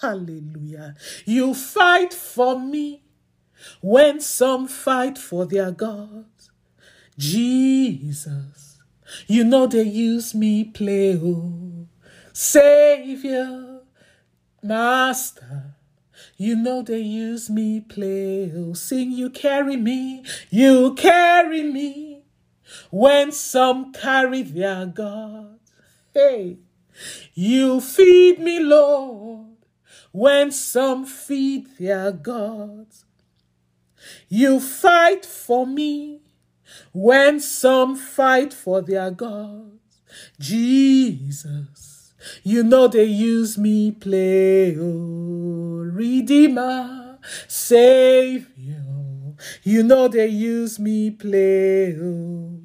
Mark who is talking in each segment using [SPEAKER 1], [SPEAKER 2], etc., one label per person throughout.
[SPEAKER 1] Hallelujah. You fight for me when some fight for their gods. Jesus, you know they use me play, oh, Savior, Master. You know they use me play, oh, sing you carry me, you carry me when some carry their gods. Hey, you feed me, Lord, when some feed their gods. You fight for me when some fight for their gods. Jesus, you know they use me play, oh, Redeemer, Savior. You know they use me play, oh.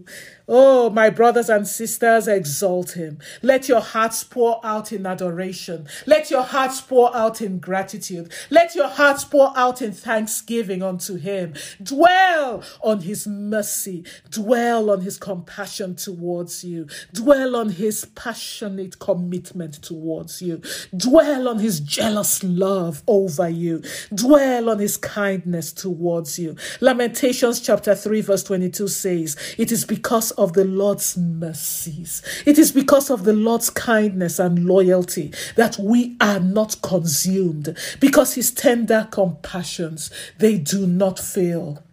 [SPEAKER 1] Oh, my brothers and sisters, exalt him. Let your hearts pour out in adoration. Let your hearts pour out in gratitude. Let your hearts pour out in thanksgiving unto him. Dwell on his mercy. Dwell on his compassion towards you. Dwell on his passionate commitment towards you. Dwell on his jealous love over you. Dwell on his kindness towards you. Lamentations chapter 3 verse 22 says, It is because of the Lord's mercies. It is because of the Lord's kindness and loyalty that we are not consumed because his tender compassions, they do not fail.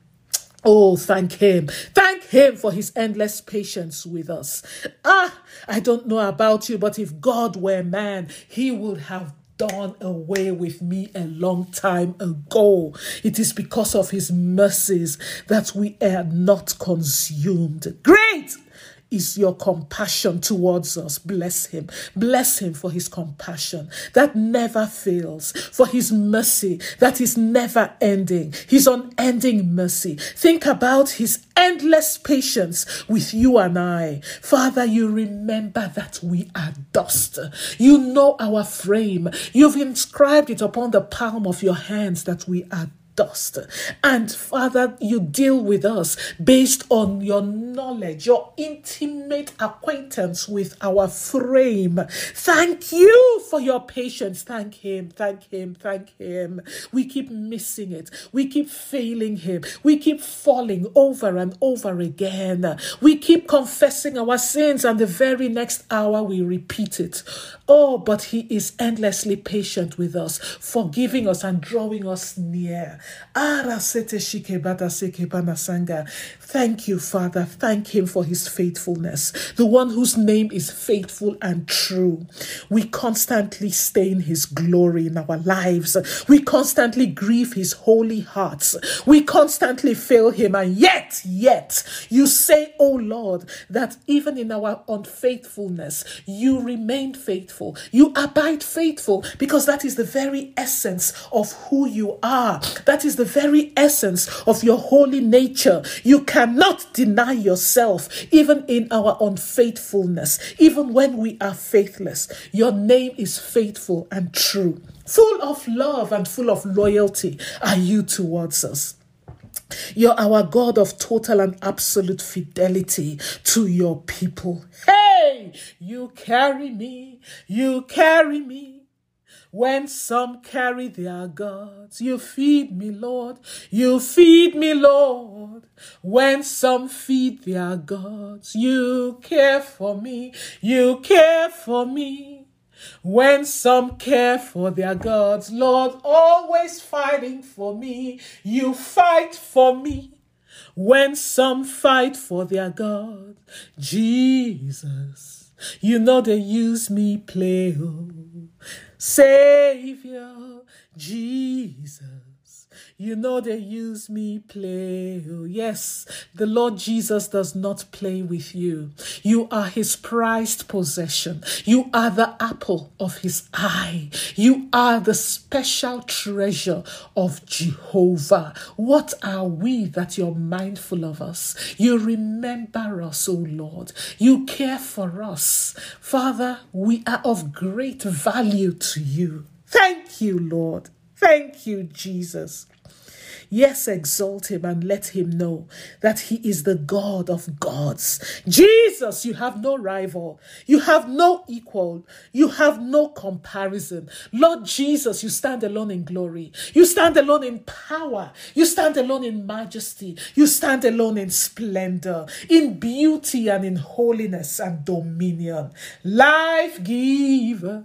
[SPEAKER 1] Oh, thank him. Thank him for his endless patience with us. Ah, I don't know about you, but if God were man, he would have done away with me a long time ago. It is because of his mercies that we are not consumed. Great! Is your compassion towards us. Bless him. Bless him for his compassion that never fails, for his mercy that is never ending, his unending mercy. Think about his endless patience with you and I. Father, you remember that we are dust. You know our frame. You've inscribed it upon the palm of your hands that we are dust. And Father, you deal with us based on your knowledge, your intimate acquaintance with our frame. Thank you for your patience. Thank Him, thank Him, thank Him. We keep missing it. We keep failing Him. We keep falling over and over again. We keep confessing our sins, and the very next hour we repeat it. Oh, but He is endlessly patient with us, forgiving us and drawing us near. Thank you, Father. Thank Him for His faithfulness, the one whose name is faithful and true. We constantly stain His glory in our lives. We constantly grieve His holy hearts. We constantly fail Him, and yet, yet, you say, Oh Lord, that even in our unfaithfulness, you remain faithful. You abide faithful because that is the very essence of who you are. That is the very essence of your holy nature. You cannot deny yourself, even in our unfaithfulness, even when we are faithless. Your name is faithful and true. Full of love and full of loyalty are you towards us. You're our God of total and absolute fidelity to your people. Hey, you carry me, you carry me. When some carry their gods, you feed me, Lord. You feed me, Lord. When some feed their gods, you care for me. You care for me. When some care for their gods, Lord, always fighting for me. You fight for me. When some fight for their God, Jesus, you know they use me play. Oh. Savior Jesus. You know they use me play. Yes, the Lord Jesus does not play with you. You are his prized possession. You are the apple of his eye. You are the special treasure of Jehovah. What are we that you're mindful of us? You remember us, O Lord. You care for us. Father, we are of great value to you. Thank you, Lord. Thank you, Jesus. Yes, exalt him and let him know that he is the God of gods. Jesus, you have no rival. You have no equal. You have no comparison. Lord Jesus, you stand alone in glory. You stand alone in power. You stand alone in majesty. You stand alone in splendor, in beauty and in holiness and dominion. Life giver,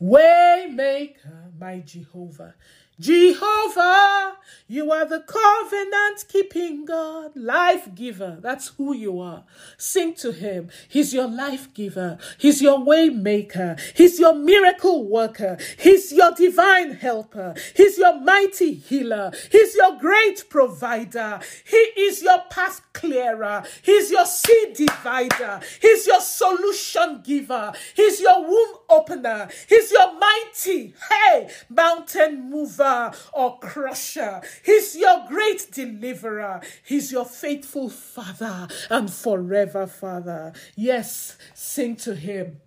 [SPEAKER 1] way maker, my Jehovah. Jehovah, you are the covenant keeping God, life giver. That's who you are. Sing to him. He's your life giver. He's your way maker. He's your miracle worker. He's your divine helper. He's your mighty healer. He's your great provider. He is your path clearer. He's your seed divider. He's your solution giver. He's your womb opener. He's your mighty, hey, mountain mover or crusher. He's your great deliverer. He's your faithful Father and forever Father. Yes, sing to him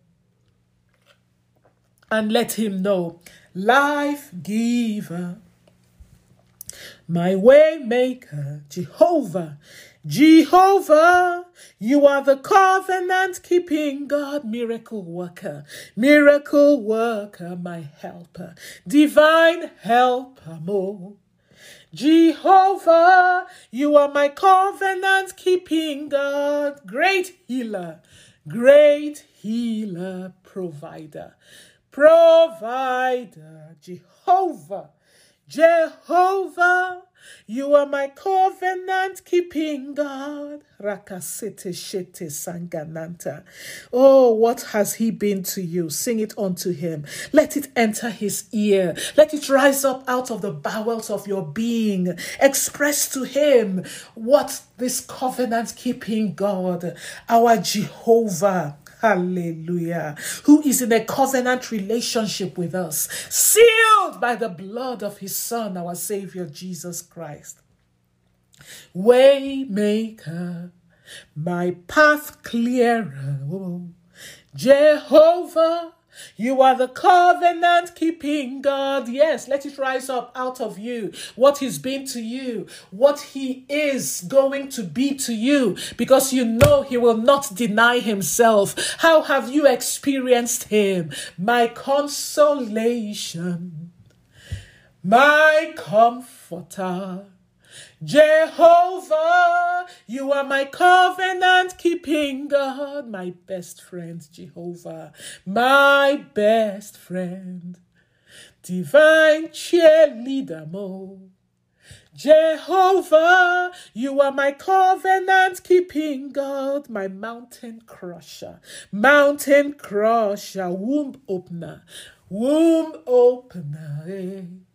[SPEAKER 1] and let him know life giver my way maker, Jehovah, Jehovah, you are the covenant keeping God, miracle worker, miracle worker, my helper, divine helper, more. Jehovah, you are my covenant keeping God, great healer, great healer, provider, provider, Jehovah. Jehovah, you are my covenant keeping God. Rakasete shete sangananta. Oh, what has he been to you? Sing it unto him. Let it enter his ear. Let it rise up out of the bowels of your being. Express to him what this covenant keeping God, our Jehovah, Hallelujah. Who is in a covenant relationship with us, sealed by the blood of his Son, our Savior Jesus Christ. Waymaker, my path clearer. Jehovah, you are the covenant keeping God. Yes, let it rise up out of you. What He's been to you, what He is going to be to you, because you know He will not deny Himself. How have you experienced Him? My consolation, my comforter. Jehovah, you are my covenant keeping God, my best friend, Jehovah, my best friend, divine cheerleader, Mo. Jehovah, you are my covenant keeping God, my mountain crusher, mountain crusher, womb opener, womb opener. Eh.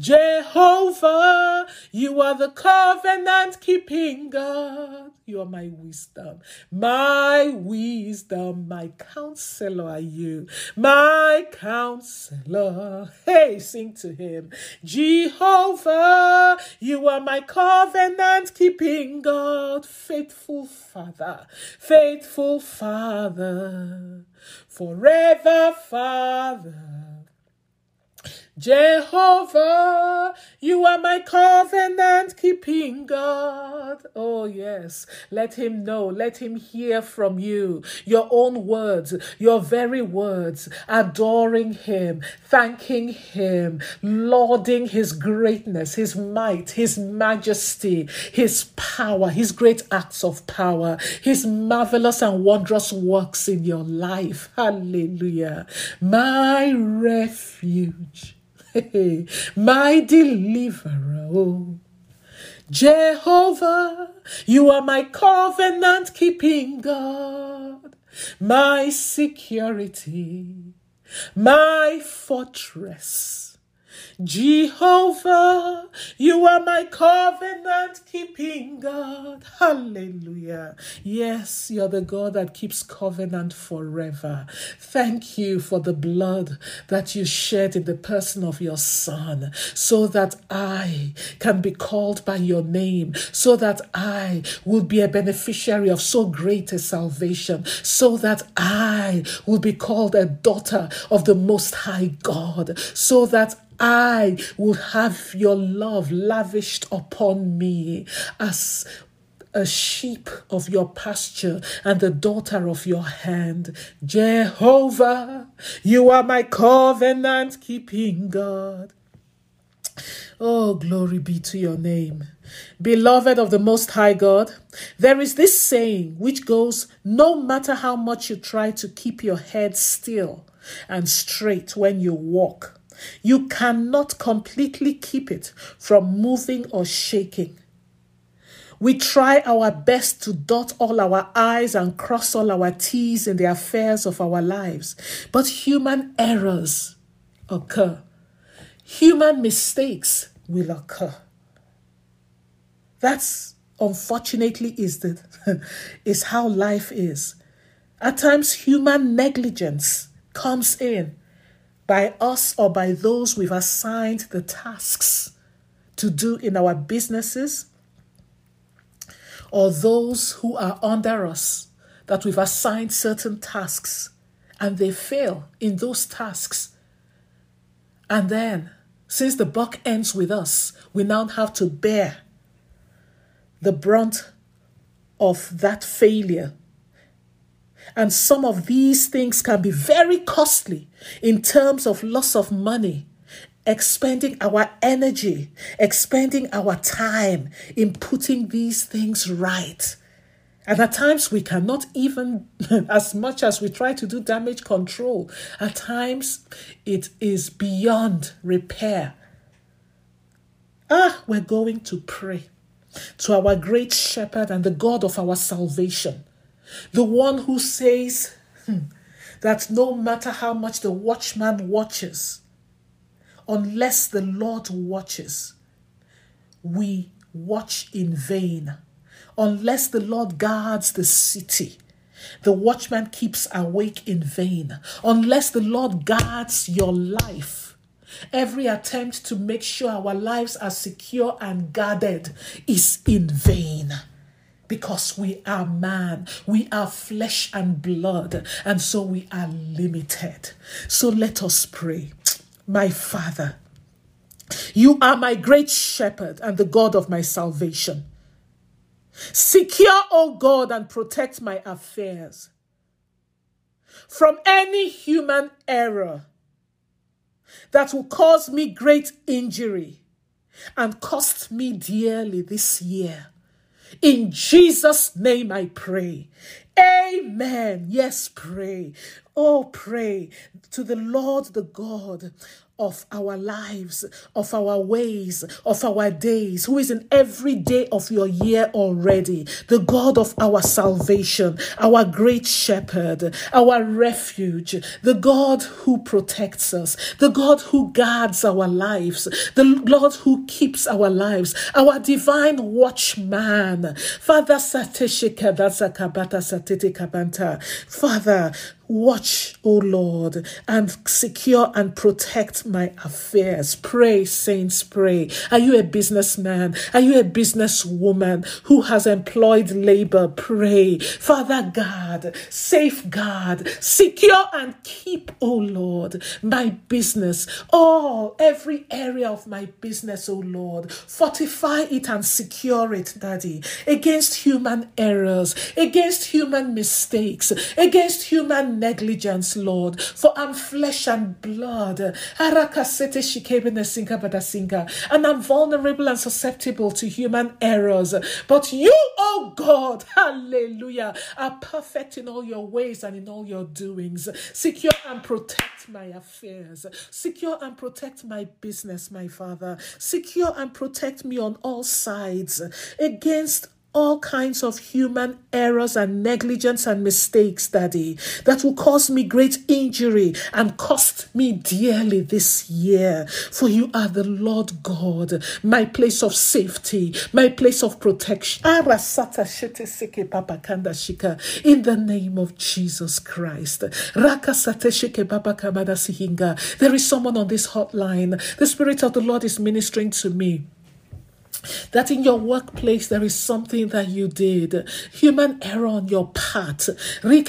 [SPEAKER 1] Eh. Jehovah, you are the covenant keeping God. You are my wisdom, my wisdom, my counselor are you, my counselor. Hey, sing to him. Jehovah, you are my covenant keeping God, faithful Father, faithful Father, forever Father. Jehovah, you are my covenant keeping God. Oh, yes. Let him know. Let him hear from you your own words, your very words, adoring him, thanking him, lauding his greatness, his might, his majesty, his power, his great acts of power, his marvelous and wondrous works in your life. Hallelujah. My refuge my deliverer. Oh. Jehovah, you are my covenant keeping God, my security, my fortress. Jehovah, you are my covenant keeping God. Hallelujah. Yes, you're the God that keeps covenant forever. Thank you for the blood that you shed in the person of your Son, so that I can be called by your name, so that I will be a beneficiary of so great a salvation, so that I will be called a daughter of the Most High God, so that I will have your love lavished upon me as a sheep of your pasture and the daughter of your hand. Jehovah, you are my covenant keeping God. Oh, glory be to your name. Beloved of the Most High God, there is this saying which goes no matter how much you try to keep your head still and straight when you walk, you cannot completely keep it from moving or shaking. We try our best to dot all our I's and cross all our T's in the affairs of our lives, but human errors occur. Human mistakes will occur. That's unfortunately is the is how life is. At times human negligence comes in by us or by those we've assigned the tasks to do in our businesses or those who are under us that we've assigned certain tasks and they fail in those tasks. And then, since the buck ends with us, we now have to bear the brunt of that failure. And some of these things can be very costly in terms of loss of money, expending our energy, expending our time in putting these things right. And at times we cannot even, as much as we try to do damage control, at times it is beyond repair. Ah, we're going to pray to our great shepherd and the God of our salvation, the one who says hmm, that no matter how much the watchman watches, unless the Lord watches, we watch in vain. Unless the Lord guards the city, the watchman keeps awake in vain. Unless the Lord guards your life, every attempt to make sure our lives are secure and guarded is in vain because we are man, we are flesh and blood, and so we are limited. So let us pray. My Father, you are my great shepherd and the God of my salvation. Secure, O God, and protect my affairs from any human error that will cause me great injury and cost me dearly this year. In Jesus' name I pray. Amen. Yes, pray. Oh, pray to the Lord, the God of our lives, of our ways, of our days, who is in every day of your year already, the God of our salvation, our great shepherd, our refuge, the God who protects us, the God who guards our lives, the Lord who keeps our lives, our divine watchman. Father, Father, Watch, O Lord, and secure and protect my affairs. Pray, saints, pray. Are you a businessman? Are you a businesswoman who has employed labor? Pray. Father God, safeguard, secure and keep, O Lord, my business. Oh, every area of my business, O Lord. Fortify it and secure it, Daddy, against human errors, against human mistakes, against human negligence, Lord, for I'm flesh and blood. And I'm vulnerable and susceptible to human errors. But you, oh God, hallelujah, are perfect in all your ways and in all your doings. Secure and protect my affairs. Secure and protect my business, my Father. Secure and protect me on all sides against all kinds of human errors and negligence and mistakes, Daddy, that will cause me great injury and cost me dearly this year. For you are the Lord God, my place of safety, my place of protection. In the name of Jesus Christ. There is someone on this hotline. The Spirit of the Lord is ministering to me that in your workplace there is something that you did, human error on your part. And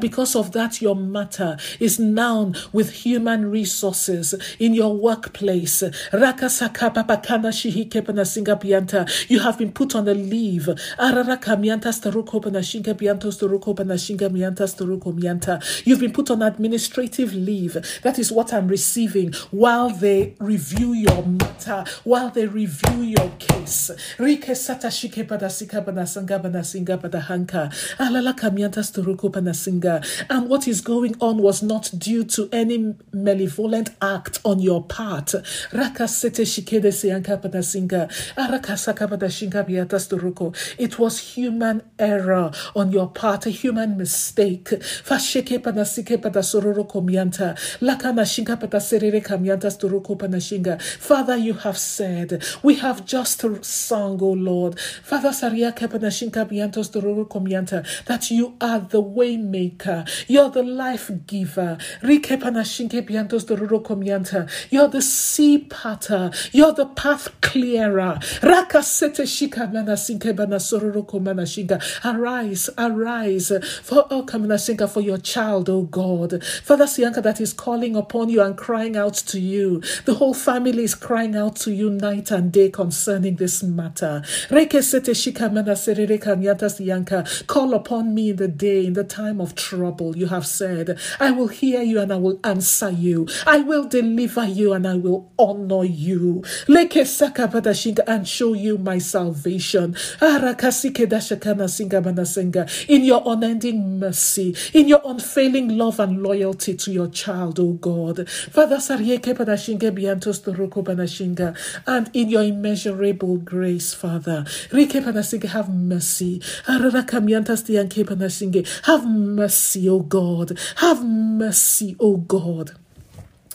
[SPEAKER 1] because of that, your matter is now with human resources in your workplace. You have been put on a leave. You've been put on administrative leave. That is what I'm receiving while while they review your matter, while they review your case. Rike sata shike badasika banasinga banasinga badahanka. Alala kamianta sturuko banasinga. And what is going on was not due to any malevolent act on your part. Raka sete shikede sianka banasinga. Araka saka badashinga biata sturuko. It was human error on your part, a human mistake. Fasheke badasike badasororo komianta. Lakana shinka badaserere kamianta Father, you have said, we have just sung, O Lord. Father, that you are the way maker. You're the life giver. You're the sea patter. You're the path clearer. Raka sete shika manasinke banasororu komanashinga. Arise, arise for oh, for your child, O God. Father Sianka that is calling upon you and crying out to you. The whole family is crying out to you night and day concerning this matter. Call upon me in the day, in the time of trouble. You have said, I will hear you and I will answer you. I will deliver you and I will honor you. And show you my salvation. In your unending mercy, in your unfailing love and loyalty to your child, O God. Father, Biantos Banashinga, and in your immeasurable grace, Father. Rike Banashinga, have mercy. Araraka Miantas Dianke Banashinga, have mercy, O God. Have mercy, O God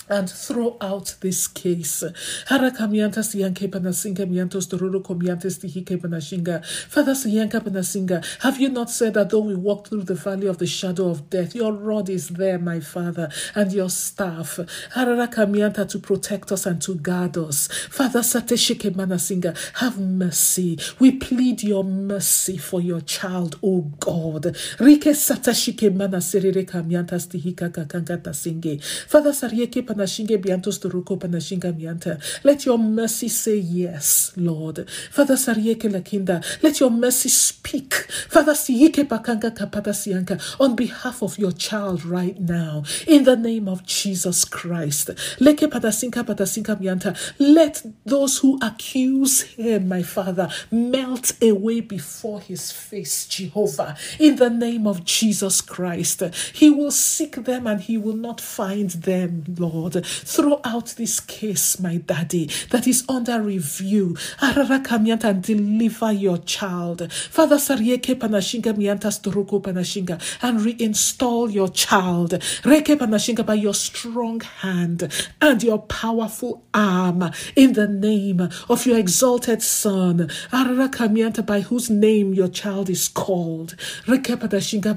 [SPEAKER 1] and throw out this case. Father have you not said that though we walk through the valley of the shadow of death, your rod is there, my Father, and your staff to protect us and to guard us. Father have mercy. We plead your mercy for your child, O God. Father Let your mercy say yes, Lord. Father Sarieke Lakinda, let your mercy speak. Father Siike Pakanga Kapata Sianka on behalf of your child right now. In the name of Jesus Christ. Leke Mianta. Let those who accuse him, my Father, melt away before his face, Jehovah. In the name of Jesus Christ. He will seek them and he will not find them, Lord. Lord. Throw out this case, my daddy, that is under review. And deliver your child. Father Sarieke Panashinga Mianta Storoko Panashinga and reinstall your child. Reke by your strong hand and your powerful arm in the name of your exalted Son. Araka by whose name your child is called. Reke Panashinga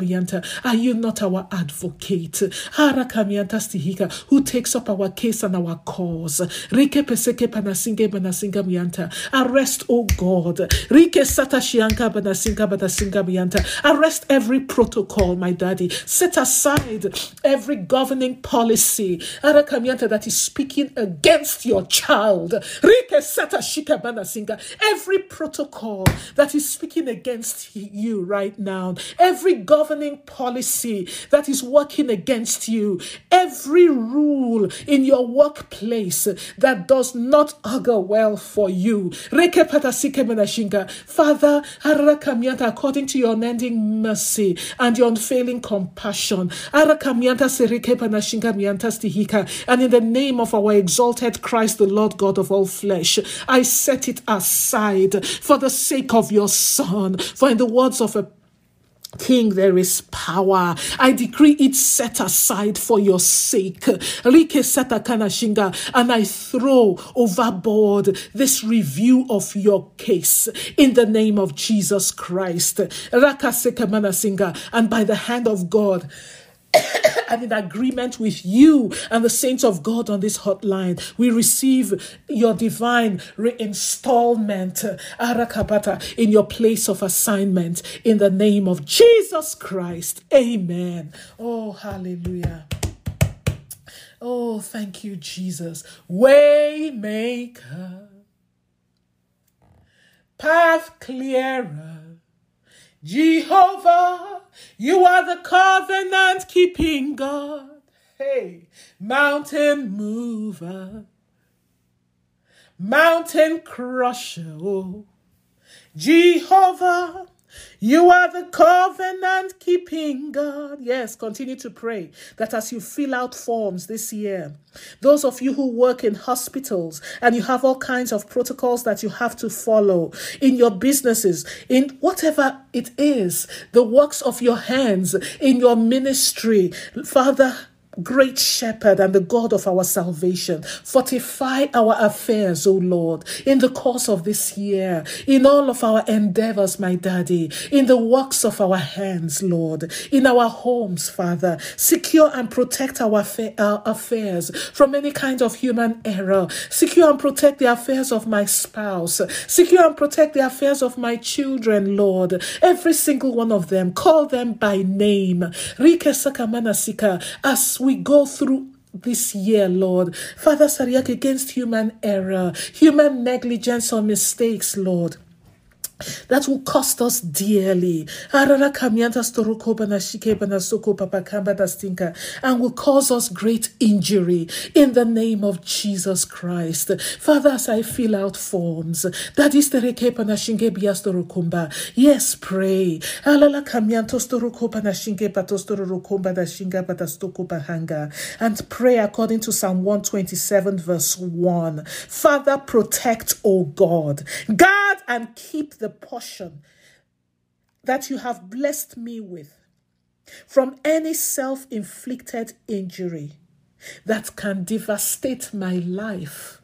[SPEAKER 1] are you not our advocate? Araka Stihika, who takes up our case and our cause. Rike peseke panasinge banasinga mianta. Arrest, oh God. Rike satashianka banasinga banasinga mianta. Arrest every protocol, my daddy. Set aside every governing policy arakamianta that is speaking against your child. Rike satashika banasinga. Every protocol that is speaking against you right now. Every governing policy that is working against you. Every rule in your workplace that does not augur well for you. Father, according to your unending mercy and your unfailing compassion, and in the name of our exalted Christ, the Lord God of all flesh, I set it aside for the sake of your Son. For in the words of a King, there is power. I decree it set aside for your sake. Rike shinga, and I throw overboard this review of your case in the name of Jesus Christ. Raka singa, and by the hand of God. and in agreement with you and the saints of God on this hotline. We receive your divine reinstallment, uh, Arakabata, in your place of assignment in the name of Jesus Christ. Amen. Oh, hallelujah. Oh, thank you, Jesus. Waymaker, path clearer, Jehovah, you are the covenant keeping God. Hey, mountain mover, mountain crusher, oh, Jehovah, you are the covenant keeping God. Yes, continue to pray that as you fill out forms this year, those of you who work in hospitals and you have all kinds of protocols that you have to follow in your businesses, in whatever it is, the works of your hands, in your ministry, Father, great shepherd and the God of our salvation. Fortify our affairs, O Lord, in the course of this year, in all of our endeavors, my daddy, in the works of our hands, Lord, in our homes, Father. Secure and protect our, our uh, affairs from any kind of human error. Secure and protect the affairs of my spouse. Secure and protect the affairs of my children, Lord. Every single one of them. Call them by name. Rike Sakamanasika. As we go through this year, Lord. Father Sariak, against human error, human negligence or mistakes, Lord that will cost us dearly. And will cause us great injury in the name of Jesus Christ. Father, as I fill out forms, Yes, pray. And pray according to Psalm 127, verse 1. Father, protect, O God. Guard and keep the portion that you have blessed me with from any self inflicted injury that can devastate my life,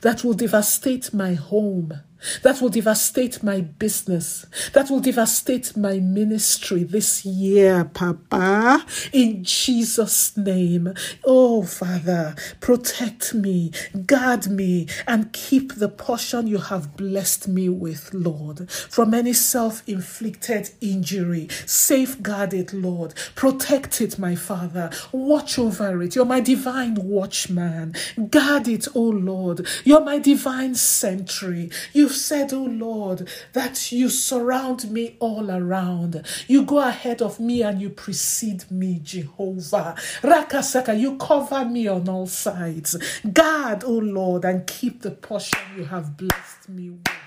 [SPEAKER 1] that will devastate my home, that will devastate my business, that will devastate my ministry this year, Papa, in Jesus' name. Oh, Father, protect me, guard me, and keep the portion you have blessed me with, Lord, from any self inflicted injury. Safeguard it, Lord. Protect it, my Father. Watch over it. You're my divine watchman. Guard it, oh Lord. You're my divine sentry. You've said, Oh Lord, that you surround me all around. You go ahead of me and you precede me, Jehovah. Rakasaka, you cover me on all sides. Guard, oh Lord, and keep the portion you have blessed me with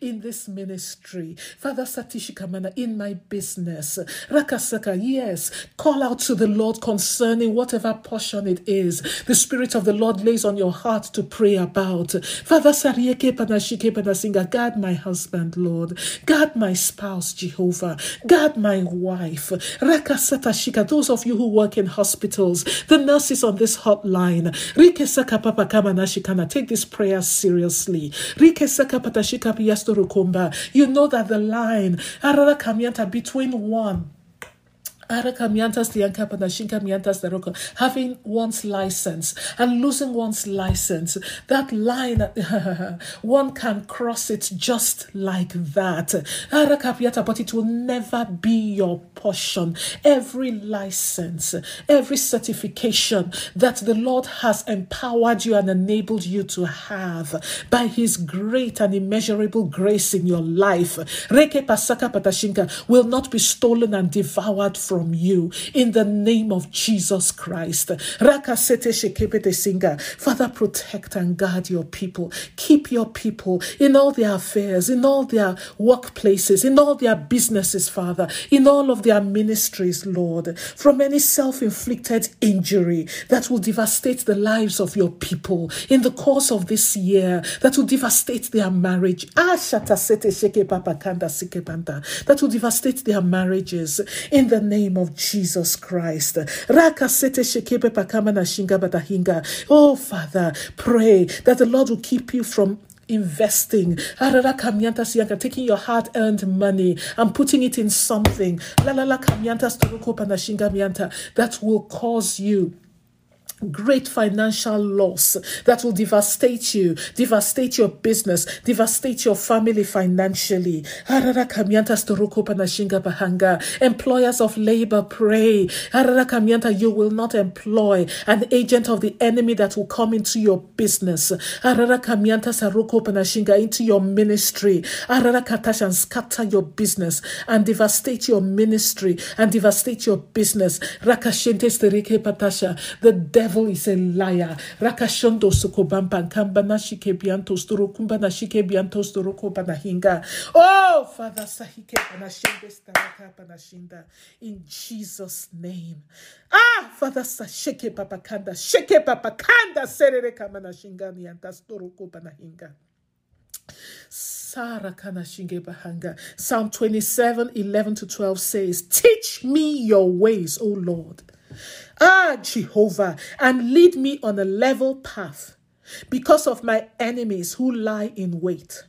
[SPEAKER 1] in this ministry. Father Satishikamana, in my business. Rakasaka, yes, call out to the Lord concerning whatever portion it is the Spirit of the Lord lays on your heart to pray about. Father Sarieke Panashike Panasinga, guard my husband, Lord. Guard my spouse, Jehovah. Guard my wife. Rakasata Shika, those of you who work in hospitals, the nurses on this hotline. Rikesaka Papa Kamanashikana, take this prayer seriously You know that the line between one having one's license and losing one's license. That line, one can cross it just like that. But it will never be your portion. Every license, every certification that the Lord has empowered you and enabled you to have by His great and immeasurable grace in your life, Reke Pasaka Patashinka will not be stolen and devoured from you in the name of Jesus Christ. Father, protect and guard your people. Keep your people in all their affairs, in all their workplaces, in all their businesses, Father, in all of their ministries, Lord, from any self inflicted injury that will devastate the lives of your people in the course of this year, that will devastate their marriage. Ah, that will devastate their marriages in the name of Jesus Christ. Oh, Father, pray that the Lord will keep you from investing, taking your hard earned money and putting it in something. That will cause you great financial loss that will devastate you, devastate your business, devastate your family financially. Employers of labor pray. You will not employ an agent of the enemy that will come into your business, into your ministry, and scatter your business and devastate your ministry and devastate your business. The devil devil is a liar. Rakashondo sukobamba kamba na shike bianto kumba na shike bianto storokoba na hinga. Oh, Father, sahike panashende staraka panashinda. In Jesus' name. Ah, Father, shake papa kanda, shake papa kanda, serere kamana shinga ni antastorokoba na hinga. Psalm 27 11 to 12 says, Teach me your ways, O Lord. Ah, Jehovah, and lead me on a level path because of my enemies who lie in wait.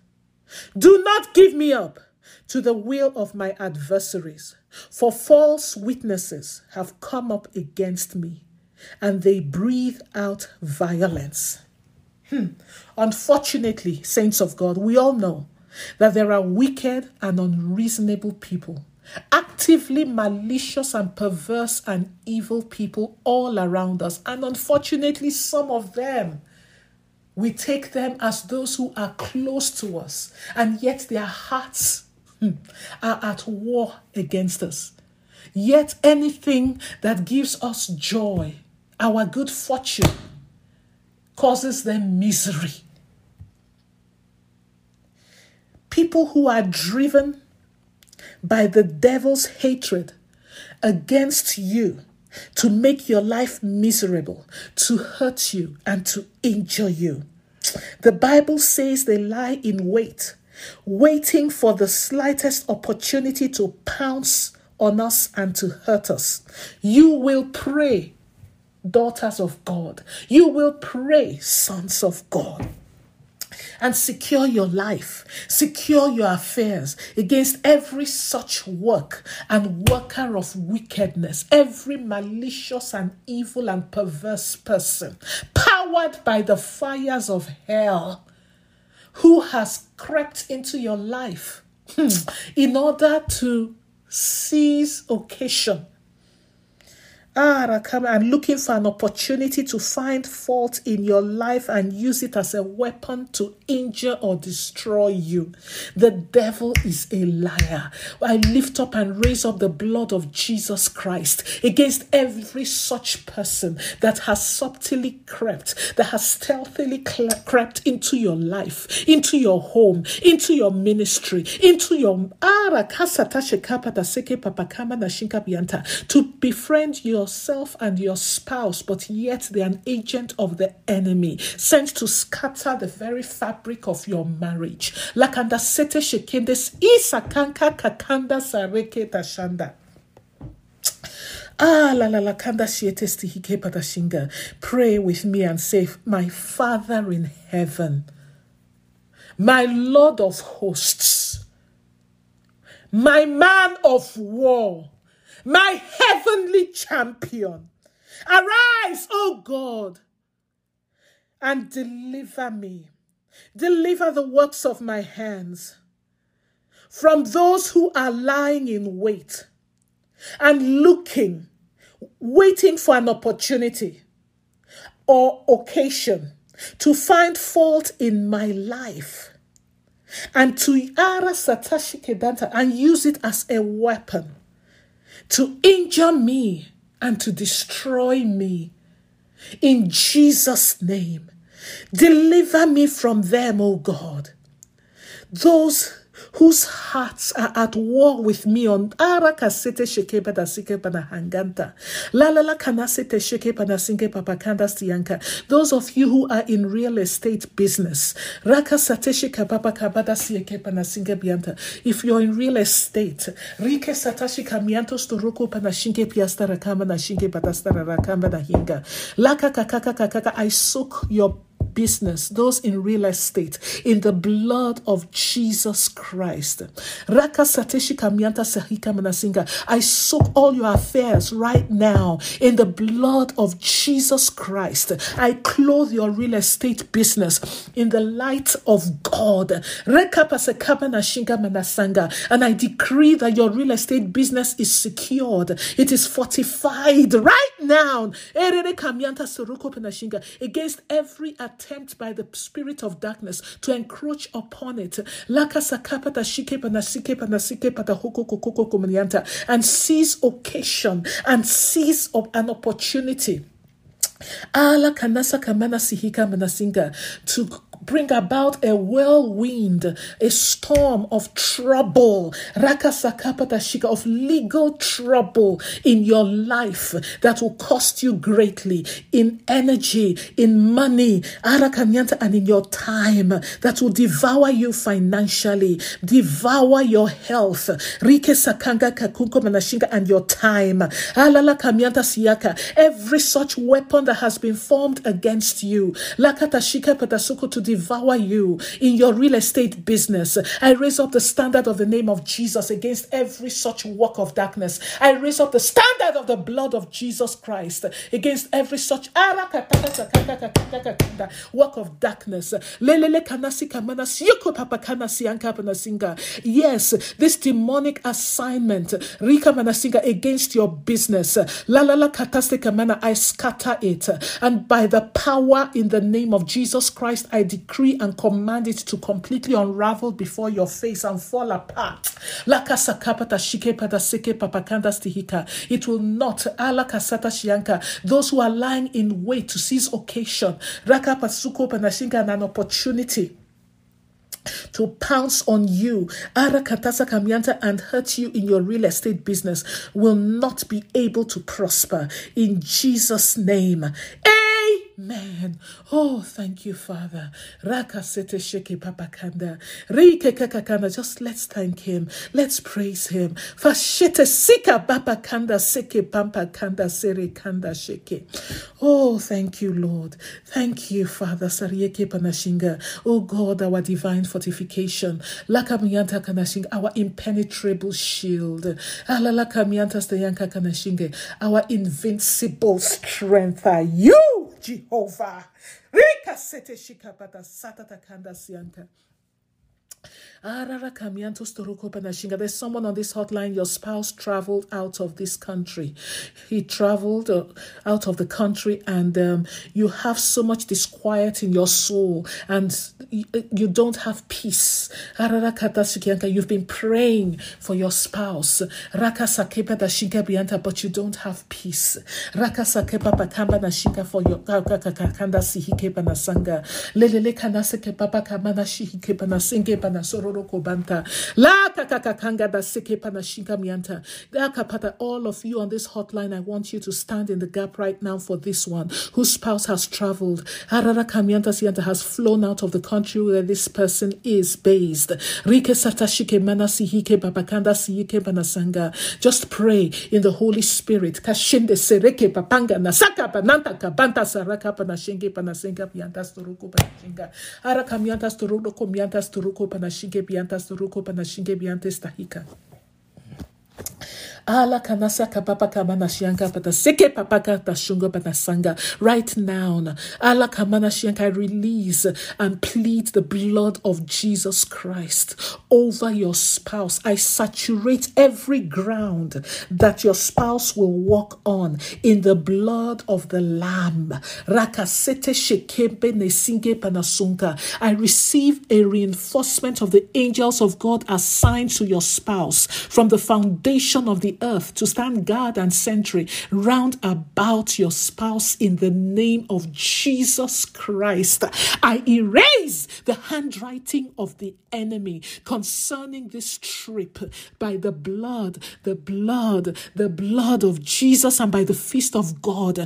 [SPEAKER 1] Do not give me up to the will of my adversaries, for false witnesses have come up against me and they breathe out violence. Hmm. Unfortunately, saints of God, we all know that there are wicked and unreasonable people actively malicious and perverse and evil people all around us. And unfortunately, some of them, we take them as those who are close to us, and yet their hearts hmm, are at war against us. Yet anything that gives us joy, our good fortune, causes them misery. People who are driven by the devil's hatred against you to make your life miserable, to hurt you, and to injure you. The Bible says they lie in wait, waiting for the slightest opportunity to pounce on us and to hurt us. You will pray, daughters of God. You will pray, sons of God and secure your life, secure your affairs against every such work and worker of wickedness, every malicious and evil and perverse person, powered by the fires of hell, who has crept into your life hmm, in order to seize occasion I'm looking for an opportunity to find fault in your life and use it as a weapon to injure or destroy you. The devil is a liar. I lift up and raise up the blood of Jesus Christ against every such person that has subtly crept, that has stealthily crept into your life, into your home, into your ministry, into your to befriend you yourself and your spouse, but yet they're an agent of the enemy, sent to scatter the very fabric of your marriage. Lakanda sete shekendes isakanka kakanda sareke tashanda. Ah, la la la kanda shietesti hike patashinga. Pray with me and say, My Father in heaven, my Lord of hosts, my man of war, my heavenly champion. Arise, O God, and deliver me. Deliver the works of my hands from those who are lying in wait and looking, waiting for an opportunity or occasion to find fault in my life and to ara satashi kedanta and use it as a weapon to injure me and to destroy me. In Jesus' name, deliver me from them, O God. Those whose hearts are at war with me on arakasete sheke pada sike pada hanganta. La la la kanasete sheke pada sinke papakanda stianka. Those of you who are in real estate business. Raka sateshe kababa kabada sieke pada sinke bianta. If you're in real estate, rike satashi kamianto storoko pada shinke piastara kama na shinke pada stara rakamba na hinga. Laka kakaka kakaka, I soak your business, those in real estate, in the blood of Jesus Christ. I soak all your affairs right now in the blood of Jesus Christ. I clothe your real estate business in the light of God. And I decree that your real estate business is secured, it is fortified right now against every attempt by the spirit of darkness to encroach upon it. And seize occasion and seize an opportunity. To bring about a whirlwind, a storm of trouble, rakasakapatashika, of legal trouble in your life that will cost you greatly in energy, in money, arakanyanta, and in your time that will devour you financially, devour your health, rike sakanga kakunko manashinga, and your time. Alala kamyanta siyaka, every such weapon that has been formed against you, lakatashika patasuko to devour you in your real estate business. I raise up the standard of the name of Jesus against every such work of darkness. I raise up the standard of the blood of Jesus Christ against every such work of darkness. Yes, this demonic assignment against your business. I scatter it. And by the power in the name of Jesus Christ, I decree and command it to completely unravel before your face and fall apart. It will not. Those who are lying in wait to seize occasion, and an opportunity to pounce on you and hurt you in your real estate business will not be able to prosper in Jesus' name. Amen. Oh, thank you, Father. Raka sete sheke papakanda. Rike kakakanda. Just let's thank him. Let's praise him. Fashete sika papakanda seke pampakanda sere kanda sheke. Oh, thank you, Lord. Thank you, Father. Sarieke panashinga. Oh God, our divine fortification. Lakamiyanta kanashinga. Our impenetrable shield. Alalakamianta stayanka kanashinga. Our invincible strength are you. Jehovah. Rika sete shikapata satata kanda sianta. There's someone on this hotline, your spouse traveled out of this country. He traveled uh, out of the country, and um, you have so much disquiet in your soul, and you, you don't have peace. You've been praying for your spouse, but you don't have peace. For your panasenge panasoro banta. La kakakakanga da seke panashinka mianta. Kapata, all of you on this hotline, I want you to stand in the gap right now for this one whose spouse has traveled. Harara kamianta sianta has flown out of the country where this person is based. Rike satashike mana sihike babakanda sihike panasanga. Just pray in the Holy Spirit. Kashinde sereke papanga nasaka pananta kabanta saraka panashenge panasenga pianta storuko panashinga. Ara kamianta storuko komianta storuko panashinge bianta suruko panashinge biante stahika Ala kanasa kapapa kamana shianka pata seke papaka tashunga sanga. Right now, ala kamana shianka, I release and plead the blood of Jesus Christ over your spouse. I saturate every ground that your spouse will walk on in the blood of the Lamb. Rakasete nesinge panasunka. I receive a reinforcement of the angels of God assigned to your spouse from the foundation of the earth to stand guard and sentry round about your spouse in the name of Jesus Christ. I erase the handwriting of the enemy concerning this trip by the blood, the blood, the blood of Jesus and by the fist of God. I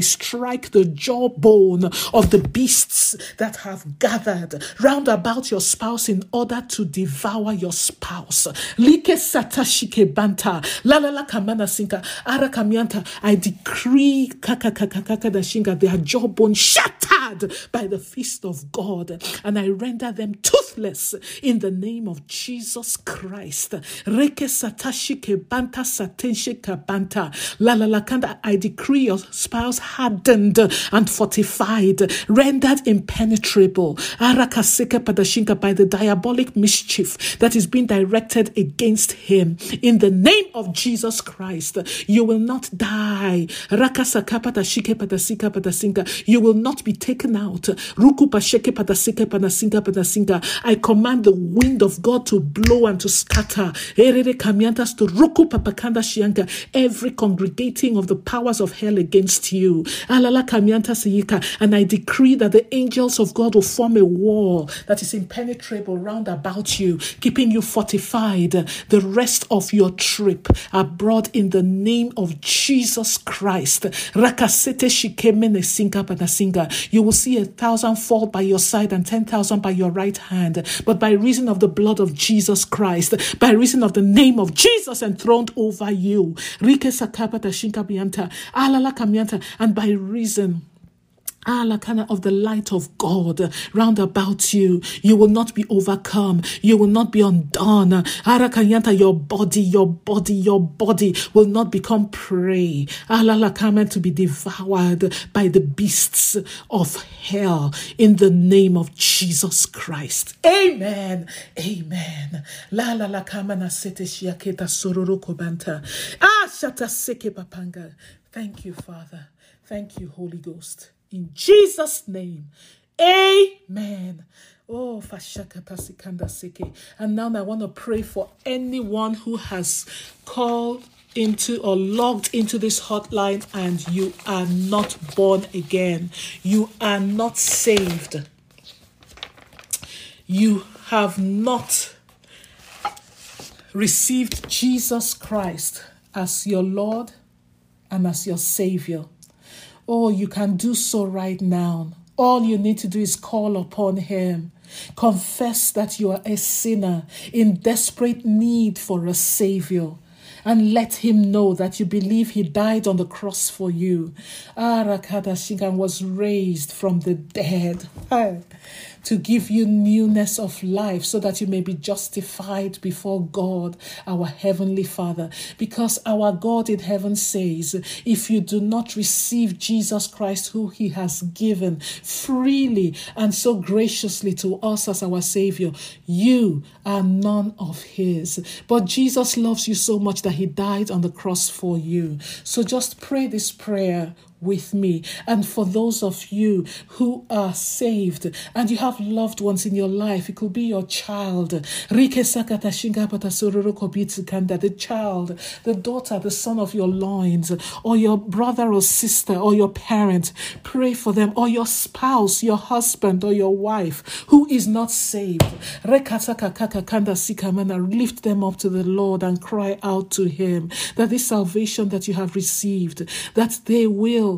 [SPEAKER 1] strike the jawbone of the beasts that have gathered round about your spouse in order to devour your spouse. Satashike banta. La la la kamana sinka. Ara kamianta. I decree kaka kaka kaka da shinga. Their jawbone shattered by the fist of God. And I render them toothless in the name of Jesus Christ. Reke satashike banta satenshe banta. La la la kanda. I decree your spouse hardened and fortified, rendered impenetrable. ara Arakasika padashinka by the diabolic mischief that is being directed against him. In the name of Jesus Christ, you will not die. You will not be taken out. I command the wind of God to blow and to scatter. Every congregating of the powers of hell against you. And I decree that the angels of God will form a wall that is impenetrable round about you, keeping you fortified the rest of your trip abroad in the name of Jesus Christ. Rakasete shikemene singa panasinga. You will see a thousand fall by your side and ten thousand by your right hand. But by reason of the blood of Jesus Christ, by reason of the name of Jesus enthroned over you, Rike sakapata shinka bianta, alala kamianta, and by reason Alakana of the light of God round about you. You will not be overcome. You will not be undone. Arakanyanta, your body, your body, your body will not become prey. Alalakama to be devoured by the beasts of hell in the name of Jesus Christ. Amen. Amen. La la la shiaketa sororo kobanta. Ah, shata papanga. Thank you, Father. Thank you, Holy Ghost. In Jesus' name. Amen. Oh. And now I want to pray for anyone who has called into or logged into this hotline and you are not born again. You are not saved. You have not received Jesus Christ as your Lord and as your Savior. Oh, you can do so right now. All you need to do is call upon Him. Confess that you are a sinner in desperate need for a Savior. And let him know that you believe he died on the cross for you. Arakada Shingan was raised from the dead to give you newness of life so that you may be justified before God, our Heavenly Father. Because our God in heaven says, if you do not receive Jesus Christ, who He has given freely and so graciously to us as our Savior, you are none of His. But Jesus loves you so much that He died on the cross for you. So just pray this prayer with me. And for those of you who are saved and you have loved ones in your life, it could be your child, the child, the daughter, the son of your loins, or your brother or sister, or your parent. Pray for them, or your spouse, your husband, or your wife who is not saved. Lift them up to the Lord and cry out to Him that this salvation that you have received, that they will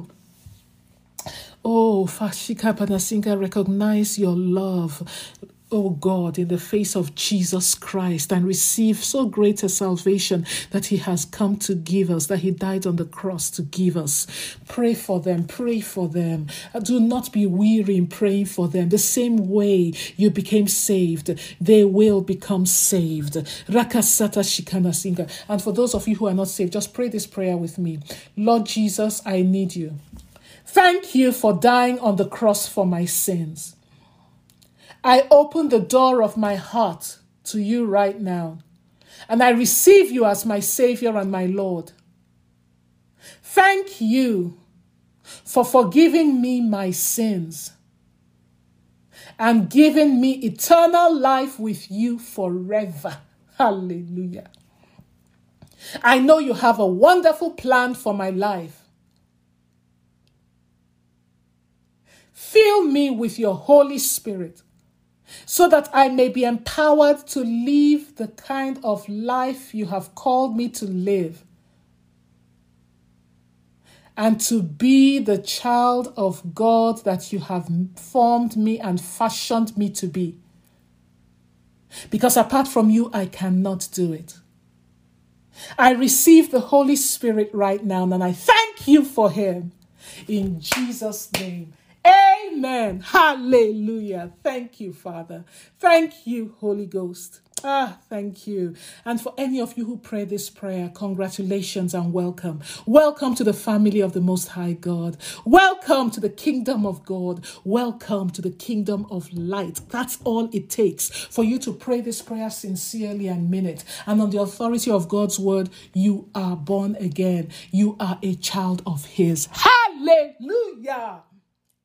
[SPEAKER 1] Oh, Fashika Panasinga, recognize your love, oh God, in the face of Jesus Christ and receive so great a salvation that He has come to give us, that He died on the cross to give us. Pray for them, pray for them. Uh, do not be weary in praying for them. The same way you became saved, they will become saved. Rakasata Shikana Singa. And for those of you who are not saved, just pray this prayer with me Lord Jesus, I need you. Thank you for dying on the cross for my sins. I open the door of my heart to you right now, and I receive you as my Savior and my Lord. Thank you for forgiving me my sins and giving me eternal life with you forever. Hallelujah. I know you have a wonderful plan for my life. Fill me with your Holy Spirit so that I may be empowered to live the kind of life you have called me to live and to be the child of God that you have formed me and fashioned me to be. Because apart from you, I cannot do it. I receive the Holy Spirit right now, and I thank you for him. In Jesus' name. Amen. Hallelujah. Thank you, Father. Thank you, Holy Ghost. Ah, thank you. And for any of you who pray this prayer, congratulations and welcome. Welcome to the family of the Most High God. Welcome to the kingdom of God. Welcome to the kingdom of light. That's all it takes for you to pray this prayer sincerely and mean it. And on the authority of God's word, you are born again. You are a child of His. Hallelujah.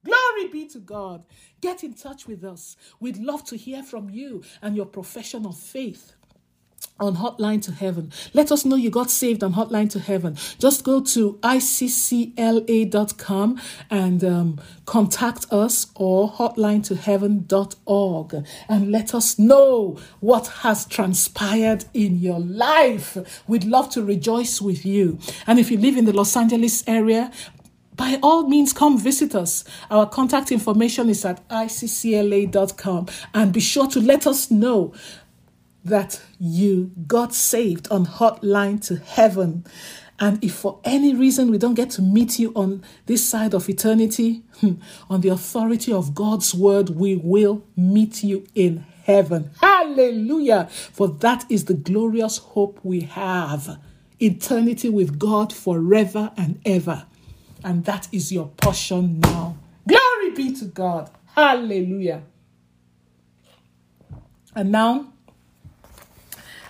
[SPEAKER 1] Glory be to God. Get in touch with us. We'd love to hear from you and your profession of faith on Hotline to Heaven. Let us know you got saved on Hotline to Heaven. Just go to iccla.com and um, contact us or hotline to heaven.org and let us know what has transpired in your life. We'd love to rejoice with you. And if you live in the Los Angeles area, by all means, come visit us. Our contact information is at iccla.com. And be sure to let us know that you got saved on Hotline to Heaven. And if for any reason we don't get to meet you on this side of eternity, hmm, on the authority of God's word, we will meet you in heaven. Hallelujah! For that is the glorious hope we have eternity with God forever and ever. And that is your portion now. Glory be to God. Hallelujah. And now,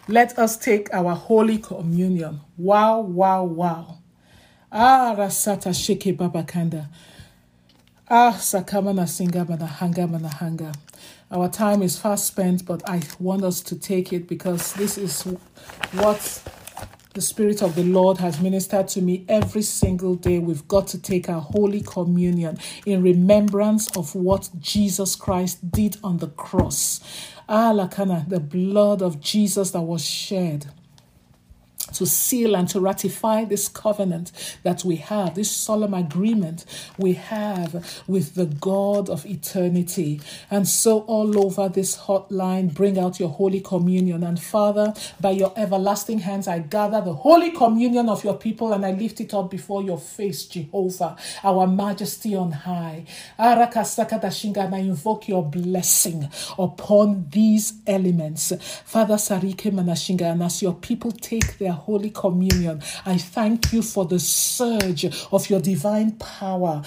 [SPEAKER 1] let us take our Holy Communion. Wow, wow, wow. Ah, Rasata Sheke Babakanda. Ah, Sakamana Singamana Hangamana Hanga. Our time is fast spent, but I want us to take it because this is what the Spirit of the Lord has ministered to me every single day. We've got to take our Holy Communion in remembrance of what Jesus Christ did on the cross. Ah, Lakana, the blood of Jesus that was shed to seal and to ratify this covenant that we have, this solemn agreement we have with the God of eternity. And so, all over this hotline, bring out your Holy Communion. And Father, by your everlasting hands, I gather the Holy Communion of your people and I lift it up before your face, Jehovah, our majesty on high. And I invoke your blessing upon these elements. Father Sarike Manashinga, and as your people take their Holy Communion. I thank you for the surge of your divine power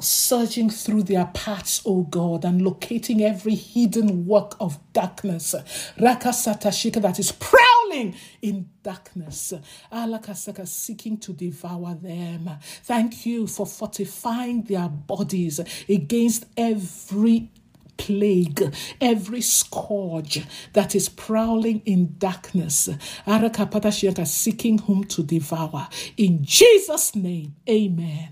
[SPEAKER 1] surging through their paths, O God, and locating every hidden work of darkness. Rakasatashika that is prowling in darkness. Alakasaka seeking to devour them. Thank you for fortifying their bodies against every plague, every scourge that is prowling in darkness, seeking whom to devour. In Jesus' name, amen.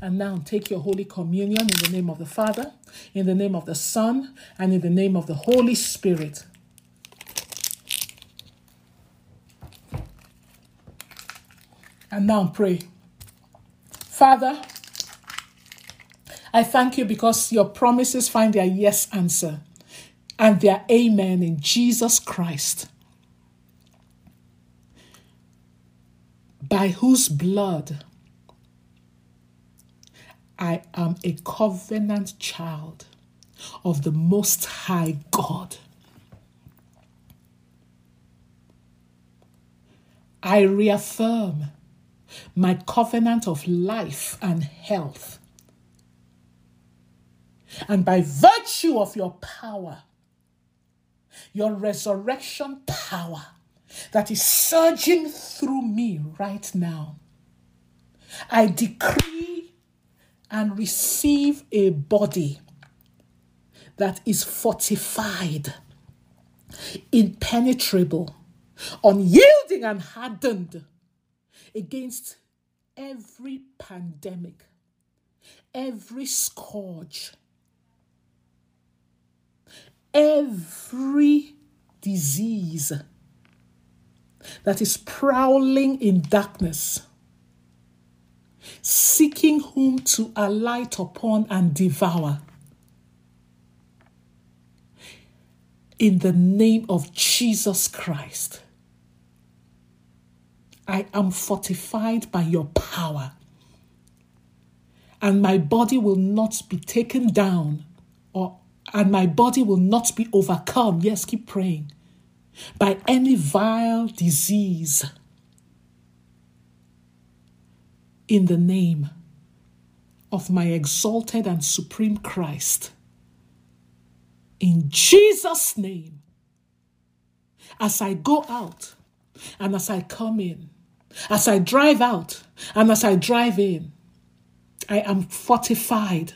[SPEAKER 1] And now take your Holy Communion in the name of the Father, in the name of the Son, and in the name of the Holy Spirit. And now pray. Father, I thank you because your promises find their yes answer and their amen in Jesus Christ, by whose blood I am a covenant child of the Most High God. I reaffirm my covenant of life and health and by virtue of your power, your resurrection power that is surging through me right now, I decree and receive a body that is fortified, impenetrable, unyielding, and hardened against every pandemic, every scourge, every disease that is prowling in darkness, seeking whom to alight upon and devour. In the name of Jesus Christ, I am fortified by your power. And my body will not be taken down and my body will not be overcome. Yes, keep praying. By any vile disease. In the name of my exalted and supreme Christ. In Jesus' name. As I go out and as I come in, as I drive out and as I drive in, I am fortified